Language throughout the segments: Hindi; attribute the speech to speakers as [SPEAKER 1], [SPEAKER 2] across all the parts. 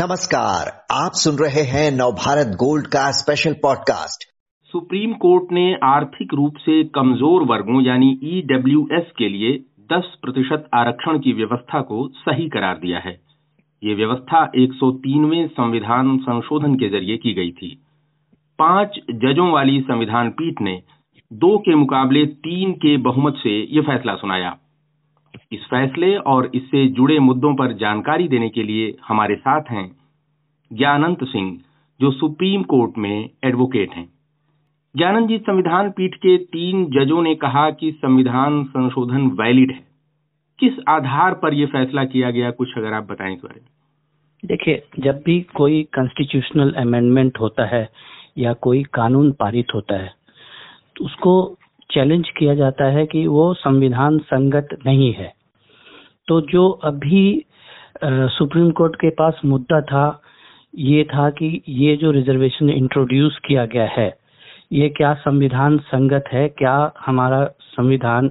[SPEAKER 1] नमस्कार, आप सुन रहे हैं नवभारत गोल्ड का स्पेशल पॉडकास्ट
[SPEAKER 2] सुप्रीम कोर्ट ने आर्थिक रूप से कमज़ोर वर्गों यानी ईडब्ल्यूएस के लिए 10 प्रतिशत आरक्षण की व्यवस्था को सही करार दिया है। ये व्यवस्था 103वें संविधान संशोधन के ज़रिए की गई थी। पाँच जजों वाली संविधान पीठ ने दो के मुकाबले तीन के बहुमत से ये फैसला सुनाया। इस फैसले और इससे जुड़े मुद्दों पर जानकारी देने के लिए हमारे साथ हैं ज्ञानंत सिंह, जो सुप्रीम कोर्ट में एडवोकेट हैं। ज्ञानंद जी, संविधान पीठ के तीन जजों ने कहा कि संविधान संशोधन वैलिड है। किस आधार पर यह फैसला किया गया, कुछ अगर आप बताएँ इस बारे में।
[SPEAKER 3] देखिए, जब भी कोई कॉन्स्टिट्यूशनल अमेंडमेंट होता है या कोई कानून पारित होता है तो उसको चैलेंज किया जाता है कि वो संविधान संगत नहीं है। तो जो अभी सुप्रीम कोर्ट के पास मुद्दा था, ये था कि ये जो रिजर्वेशन इंट्रोड्यूस किया गया है, ये क्या संविधान संगत है? क्या हमारा संविधान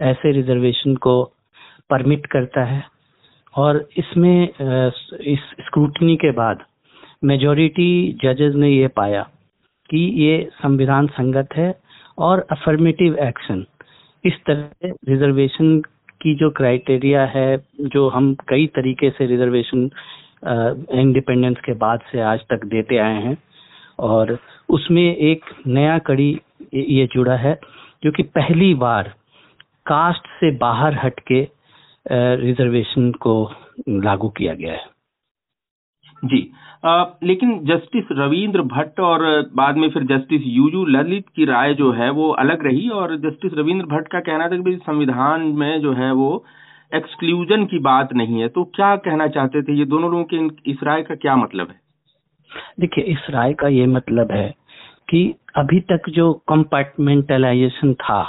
[SPEAKER 3] ऐसे रिजर्वेशन को परमिट करता है? और इसमें इस स्क्रूटनी के बाद मेजोरिटी जजेस ने ये पाया कि ये संविधान संगत है और अफर्मेटिव एक्शन इस तरह रिजर्वेशन की जो क्राइटेरिया है, जो हम कई तरीके से रिजर्वेशन इंडिपेंडेंस के बाद से आज तक देते आए हैं और उसमें एक नया कड़ी ये जुड़ा है, जो कि पहली बार कास्ट से बाहर हटके रिजर्वेशन को लागू किया गया है।
[SPEAKER 2] जी लेकिन जस्टिस रविंद्र भट्ट और बाद में फिर जस्टिस यूयू ललित की राय जो है वो अलग रही और जस्टिस रविंद्र भट्ट का कहना था कि संविधान में जो है वो एक्सक्लूजन की बात नहीं है। तो क्या कहना चाहते थे? ये दोनों लोगों के इस राय का क्या मतलब है?
[SPEAKER 3] देखिए, इस राय का ये मतलब है कि अभी तक जो कंपार्टमेंटलाइजेशन था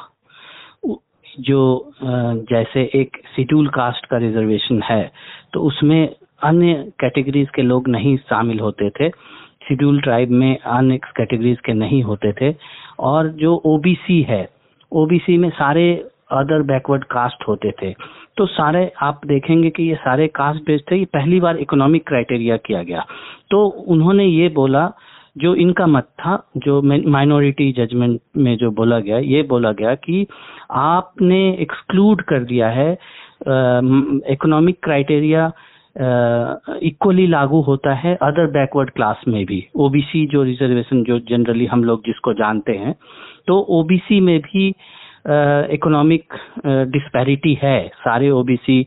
[SPEAKER 3] जो जैसे एक शेड्यूल कास्ट का रिजर्वेशन है तो उसमें अन्य कैटेगरीज के लोग नहीं शामिल होते थे। शेड्यूल ट्राइब में अन्य कैटेगरीज के नहीं होते थे। और जो ओबीसी है ओबीसी में सारे अदर बैकवर्ड कास्ट होते थे। तो सारे, आप देखेंगे कि ये सारे कास्ट बेस्ड थे। ये पहली बार इकोनॉमिक क्राइटेरिया किया गया। तो उन्होंने ये बोला, जो इनका मत था, जो माइनॉरिटी जजमेंट में जो बोला गया, ये बोला गया कि आपने एक्सक्लूड कर दिया है इकोनॉमिक क्राइटेरिया इक्वली लागू होता है अदर बैकवर्ड क्लास में भी। ओबीसी जो रिजर्वेशन जो जनरली हम लोग जिसको जानते हैं तो ओबीसी में भी इकोनॉमिक डिस्पैरिटी है। सारे ओबीसी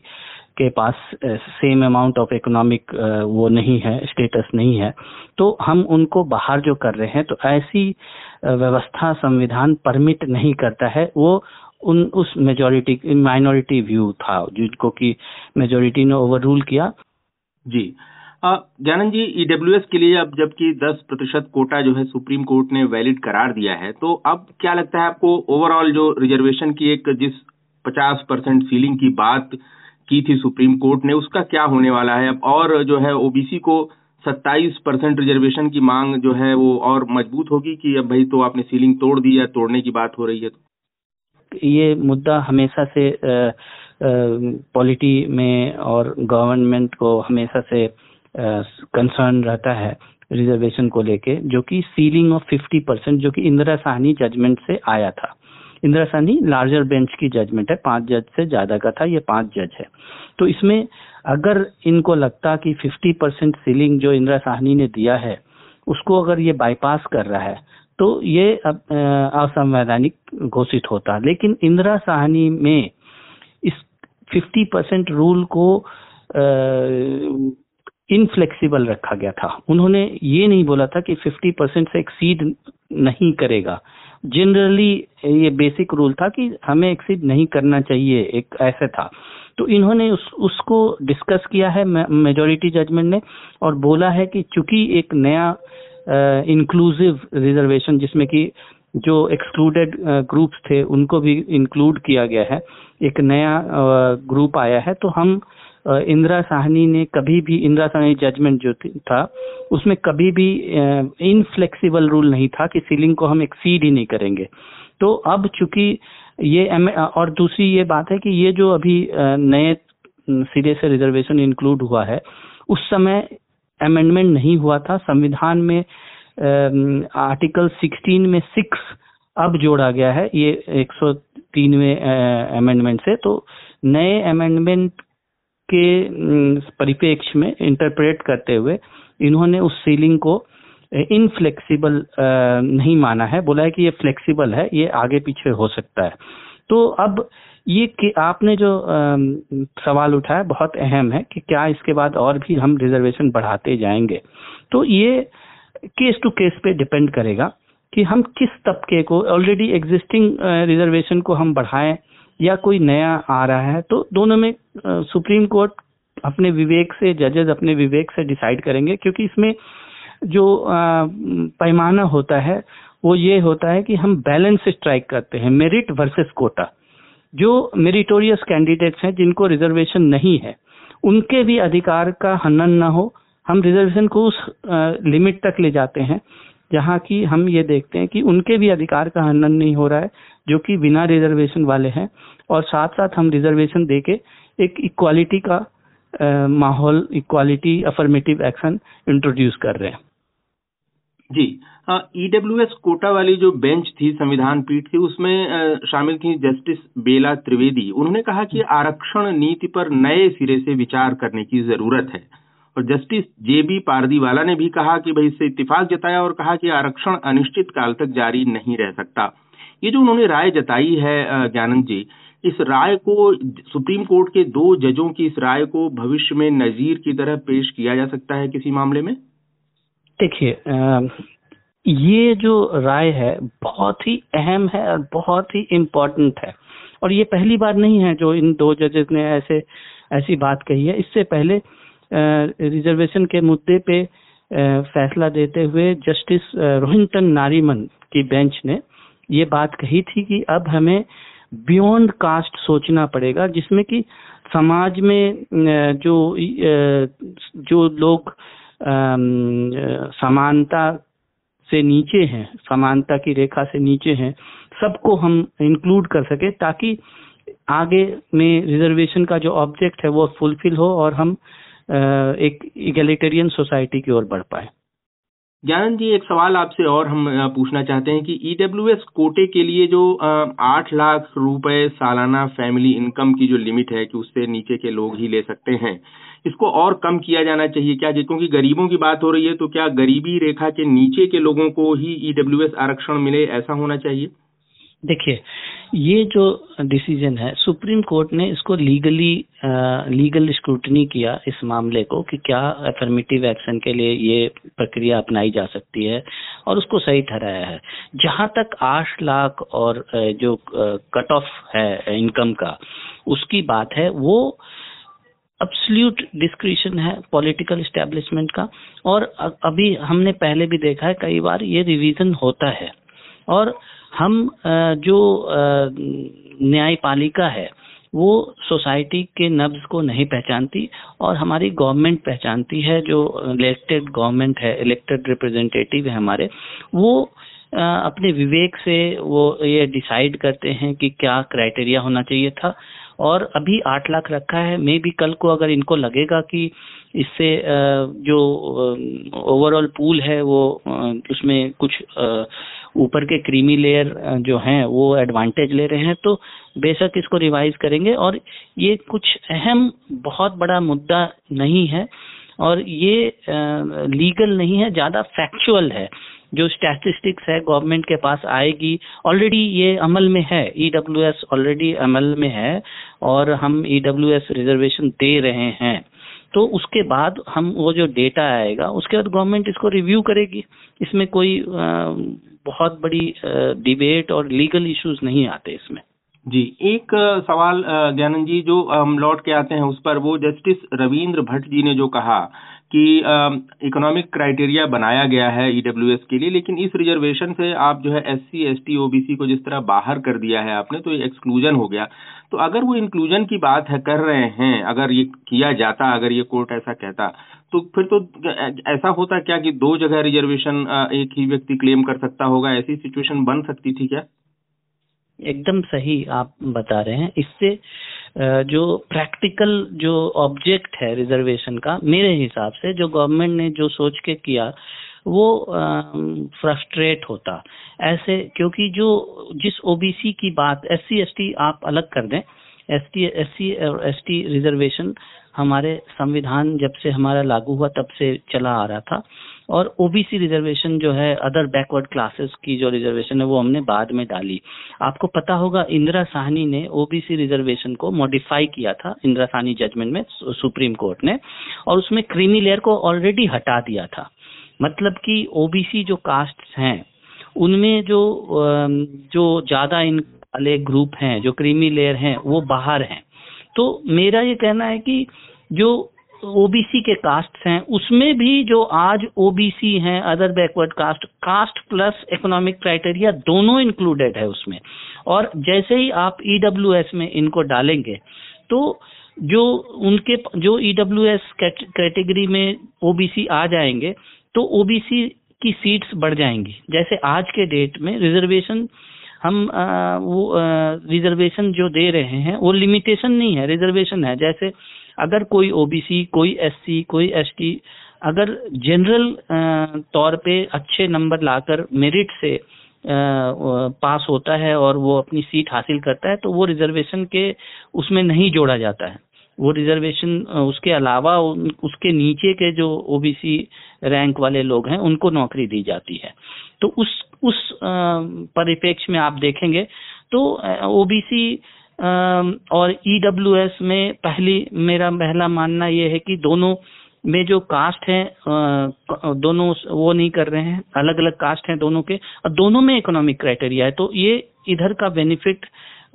[SPEAKER 3] के पास सेम अमाउंट ऑफ़ इकोनॉमिक वो नहीं है स्टेटस नहीं है। तो हम उनको बाहर जो कर रहे हैं तो ऐसी व्यवस्था, संविधान परमिट नहीं करता है। वो उन, उस मेजोरिटी माइनॉरिटी व्यू था, जिनको कि मेजोरिटी ने ओवर रूल किया।
[SPEAKER 2] जी। ज्ञानंद जी ईडब्ल्यूएस के लिए अब जबकि 10 प्रतिशत कोटा जो है सुप्रीम कोर्ट ने वैलिड करार दिया है तो अब क्या लगता है आपको ओवरऑल जो रिजर्वेशन की एक जिस 50 परसेंट सीलिंग की बात की थी सुप्रीम कोर्ट ने, उसका क्या होने वाला है? अब और जो है ओबीसी को 27 परसेंट रिजर्वेशन की मांग जो है वो और मज़बूत होगी कि अब भाई तो आपने सीलिंग तोड़ दी है तोड़ने की बात हो रही है तो
[SPEAKER 3] ये मुद्दा हमेशा से पॉलिटी में और गवर्नमेंट को हमेशा से कंसर्न रहता है रिजर्वेशन को लेके, जो कि सीलिंग ऑफ़ 50 परसेंट जो कि इंदिरा साहनी जजमेंट से आया था। इंदिरा साहनी लार्जर बेंच की जजमेंट है, पाँच जज से ज़्यादा का था, ये पाँच जज है। तो इसमें अगर इनको लगता कि 50 परसेंट सीलिंग जो इंदिरा साहनी ने दिया है, उसको अगर ये बाईपास कर रहा है तो ये असंवैधानिक घोषित होता। लेकिन इंदिरा साहनी में इस 50 परसेंट रूल को इनफ्लेक्सिबल रखा गया था। उन्होंने ये नहीं बोला था कि 50 परसेंट से एक्सीड नहीं करेगा। जनरली ये बेसिक रूल था कि हमें एक्सीड नहीं करना चाहिए, एक ऐसे था। तो इन्होंने उस, उसको डिस्कस किया है मेजोरिटी जजमेंट ने, और बोला है कि चूँकि एक नया इंक्लूसिव रिजर्वेशन जिसमें कि जो एक्सक्लूडेड ग्रुप्स थे, उनको भी इंक्लूड किया गया है। एक नया ग्रुप आया है तो हम इंदिरा साहनी ने कभी भी, इंदिरा साहनी जजमेंट जो था उसमें कभी भी इनफ्लेक्सिबल रूल नहीं था कि सीलिंग को हम एक्सीड ही नहीं करेंगे। तो अब चूँकि ये और दूसरी ये बात है कि ये जो अभी नए सिरे से रिजर्वेशन इंक्लूड हुआ है, उस समय अमेंडमेंट नहीं हुआ था। संविधान में आर्टिकल 16 में सिक्स अब जोड़ा गया है, ये 103वें अमेंडमेंट से। तो नए अमेंडमेंट के परिप्रेक्ष्य में इंटरप्रेट करते हुए इन्होंने उस सीलिंग को इनफ्लेक्सिबल नहीं माना है। बोला है कि ये फ्लेक्सिबल है, ये आगे पीछे हो सकता है। तो अब ये कि आपने जो आ, सवाल उठाया बहुत अहम है कि क्या इसके बाद और भी हम रिजर्वेशन बढ़ाते जाएँगे। तो ये केस टू केस पे डिपेंड करेगा कि हम किस तबके को ऑलरेडी एग्जिस्टिंग रिजर्वेशन को हम बढ़ाएँ या कोई नया आ रहा है तो दोनों में सुप्रीम कोर्ट अपने विवेक से जजेस अपने विवेक से डिसाइड करेंगे क्योंकि इसमें जो पैमाना होता है वो ये होता है कि हम बैलेंस स्ट्राइक करते हैं मेरिट वर्सेस कोटा जो मेरिटोरियस कैंडिडेट्स हैं, जिनको रिजर्वेशन नहीं है, उनके भी अधिकार का हनन ना हो। हम रिजर्वेशन को उस लिमिट तक ले जाते हैं, जहाँ की हम ये देखते हैं कि उनके भी अधिकार का हनन नहीं हो रहा है, जो कि बिना रिजर्वेशन वाले हैं। और साथ साथ हम रिजर्वेशन देके एक इक्वालिटी का माहौल इक्वालिटी अफर्मेटिव एक्शन इंट्रोड्यूस कर रहे हैं।
[SPEAKER 2] जी। ईडब्ल्यू एस कोटा वाली जो बेंच थी संविधान पीठ थी उसमें शामिल थी जस्टिस बेला त्रिवेदी। उन्होंने कहा कि आरक्षण नीति पर नए सिरे से विचार करने की ज़रूरत है। और जस्टिस जे बी पारदीवाला ने भी कहा कि भाई इससे इतफाक जताया और कहा कि आरक्षण अनिश्चित काल तक जारी नहीं रह सकता। ये जो उन्होंने राय जताई है ज्ञानंद जी इस राय को सुप्रीम कोर्ट के दो जजों की इस राय को भविष्य में नजीर की तरह पेश किया जा सकता है किसी मामले में?
[SPEAKER 3] देखिए ये जो राय है बहुत ही अहम है और बहुत ही इम्पोर्टेंट है। और ये पहली बार नहीं है जो इन दो जजेस ने ऐसे, ऐसी बात कही है। इससे पहले रिजर्वेशन के मुद्दे पे फैसला देते हुए जस्टिस रोहिंटन नारीमन की बेंच ने ये बात कही थी कि अब हमें बियॉन्ड कास्ट सोचना पड़ेगा, जिसमें कि समाज में जो जो लोग समानता से नीचे हैं, समानता की रेखा से नीचे हैं, सबको हम इंक्लूड कर सके ताकि आगे में रिजर्वेशन का जो ऑब्जेक्ट है वो फुलफिल हो और हम एक इगेलिटेरियन सोसाइटी की ओर बढ़ पाए।
[SPEAKER 2] ज्ञानंद जी, एक सवाल आपसे और हम पूछना चाहते हैं कि ईडब्ल्यू e कोटे के लिए जो आठ लाख रुपए सालाना फैमिली इनकम की जो लिमिट है कि उससे नीचे के लोग ही ले सकते हैं, इसको और कम किया जाना चाहिए क्या? क्योंकि गरीबों की बात हो रही है तो क्या गरीबी रेखा के नीचे के लोगों को ही ईडब्ल्यू e आरक्षण मिले, ऐसा होना चाहिए?
[SPEAKER 3] देखिए ये जो डिसीज़न है सुप्रीम कोर्ट ने इसको लीगली लीगल स्क्रूटनी किया इस मामले को कि क्या अफर्मेटिव एक्शन के लिए ये प्रक्रिया अपनाई जा सकती है और उसको सही ठहराया है। जहाँ तक आठ लाख और जो कट ऑफ़ है इनकम का, उसकी बात है, वो अब्सल्यूट डिस्क्रिशन है पॉलिटिकल स्टैब्लिशमेंट का और अभी हमने पहले भी देखा है, कई बार ये रिवीजन होता है। और हम जो न्यायपालिका है, वो सोसाइटी के नब्ज को नहीं पहचानती और हमारी गवर्नमेंट पहचानती है, जो इलेक्टेड गवर्नमेंट है, इलेक्टेड रिप्रेजेंटेटिव है हमारे, वो अपने विवेक से वो ये डिसाइड करते हैं कि क्या क्राइटेरिया होना चाहिए था। और अभी आठ लाख रखा है, मे भी कल को अगर इनको लगेगा कि इससे जो ओवरऑल पूल है, वो उसमें कुछ ऊपर के क्रीमी लेयर जो हैं, वो एडवांटेज ले रहे हैं तो बेशक इसको रिवाइज करेंगे। और ये कुछ अहम, बहुत बड़ा मुद्दा नहीं है। और ये लीगल नहीं है, ज़्यादा फैक्चुअल है। जो स्टैटिस्टिक्स है गवर्नमेंट के पास आएगी। ऑलरेडी ये अमल में है। ईडब्ल्यू एस ऑलरेडी अमल में है। और हम ईडब्ल्यू एस रिजर्वेशन दे रहे हैं। तो उसके बाद हम वो जो डेटा आएगा, उसके बाद गवर्नमेंट इसको रिव्यू करेगी। इसमें कोई बहुत बड़ी डिबेट और लीगल इश्यूज़ नहीं आते इसमें।
[SPEAKER 2] जी, एक सवाल ज्ञानंद जी जो हम लौट के आते हैं उस पर, वो जस्टिस रविंद्र भट्ट जी ने जो कहा कि इकोनॉमिक क्राइटेरिया बनाया गया है ईडब्ल्यूएस e के लिए, लेकिन इस रिजर्वेशन से आप जो है S C S T OBC को जिस तरह बाहर कर दिया है आपने तो ये एक्सक्लूजन हो गया। तो अगर वो इंक्लूजन की बात है, कर रहे हैं, अगर ये किया जाता, अगर ये कोर्ट ऐसा कहता तो फिर तो ऐसा होता क्या कि दो जगह रिजर्वेशन एक ही व्यक्ति क्लेम कर सकता होगा? ऐसी सिचुएशन बन सकती थी क्या?
[SPEAKER 3] एकदम सही आप बता रहे हैं। इससे जो प्रैक्टिकल जो ऑब्जेक्ट है रिजर्वेशन का, मेरे हिसाब से जो गवर्नमेंट ने जो सोच के किया, वो फ्रस्ट्रेट होता। ऐसे, क्योंकि जो, जिस ओबीसी की बात एस सी आप अलग कर दें। S T S C S T reservation हमारे संविधान जब से हमारा लागू हुआ, तब से चला आ रहा था। और ओबीसी रिजर्वेशन जो है अदर बैकवर्ड क्लासेस की जो रिजर्वेशन है, वो हमने बाद में डाली। आपको पता होगा, इंदिरा साहनी ने ओबीसी रिजर्वेशन को मॉडिफाई किया था, इंदिरा साहनी जजमेंट में सुप्रीम कोर्ट ने। और उसमें क्रीमी लेयर को ऑलरेडी हटा दिया था। मतलब कि ओबीसी जो कास्ट हैं, उनमें जो जो ज़्यादा इन वाले ग्रुप हैं, जो क्रीमी लेयर हैं, वो बाहर हैं। तो मेरा ये कहना है कि जो ओबीसी के कास्ट हैं, उसमें भी जो आज ओबीसी हैं other backward caste caste plus economic criteria दोनों इंक्लूडेड है उसमें। और जैसे ही आप ईडब्ल्यूएस e में इनको डालेंगे तो जो उनके, जो ईडब्ल्यूएस e कैटेगरी में ओबीसी आ जाएँगे तो ओबीसी की सीट्स बढ़ जाएँगी। जैसे आज के डेट में रिजर्वेशन हम आ, वो रिजर्वेशन जो दे रहे हैं वो लिमिटेशन नहीं है रिजर्वेशन है। जैसे अगर कोई ओबीसी कोई एससी कोई एसटी अगर जनरल तौर पे अच्छे नंबर लाकर मेरिट से पास होता है और वो अपनी सीट हासिल करता है तो वो रिजर्वेशन के उसमें नहीं जोड़ा जाता है। वो रिजर्वेशन उसके अलावा उसके नीचे के जो ओबीसी रैंक वाले लोग हैं उनको नौकरी दी जाती है। तो उस उस परिप्रेक्ष्य में आप देखेंगे तो ओबीसी और ईडब्ल्यूएस e में पहली, मेरा पहला मानना ये है कि दोनों में जो कास्ट है दोनों वो नहीं कर रहे हैं अलग अलग कास्ट हैं दोनों के, और दोनों में इकोनॉमिक क्राइटेरिया है तो ये इधर का बेनिफिट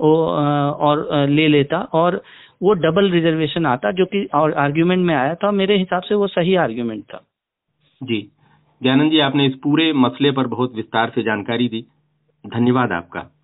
[SPEAKER 3] और ले लेता, और वो डबल रिजर्वेशन आता, जो कि और आर्ग्यूमेंट में आया था, मेरे हिसाब से वो सही आर्ग्यूमेंट था।
[SPEAKER 2] जी। ज्ञानंद जी आपने इस पूरे मसले पर बहुत विस्तार से जानकारी दी। धन्यवाद आपका।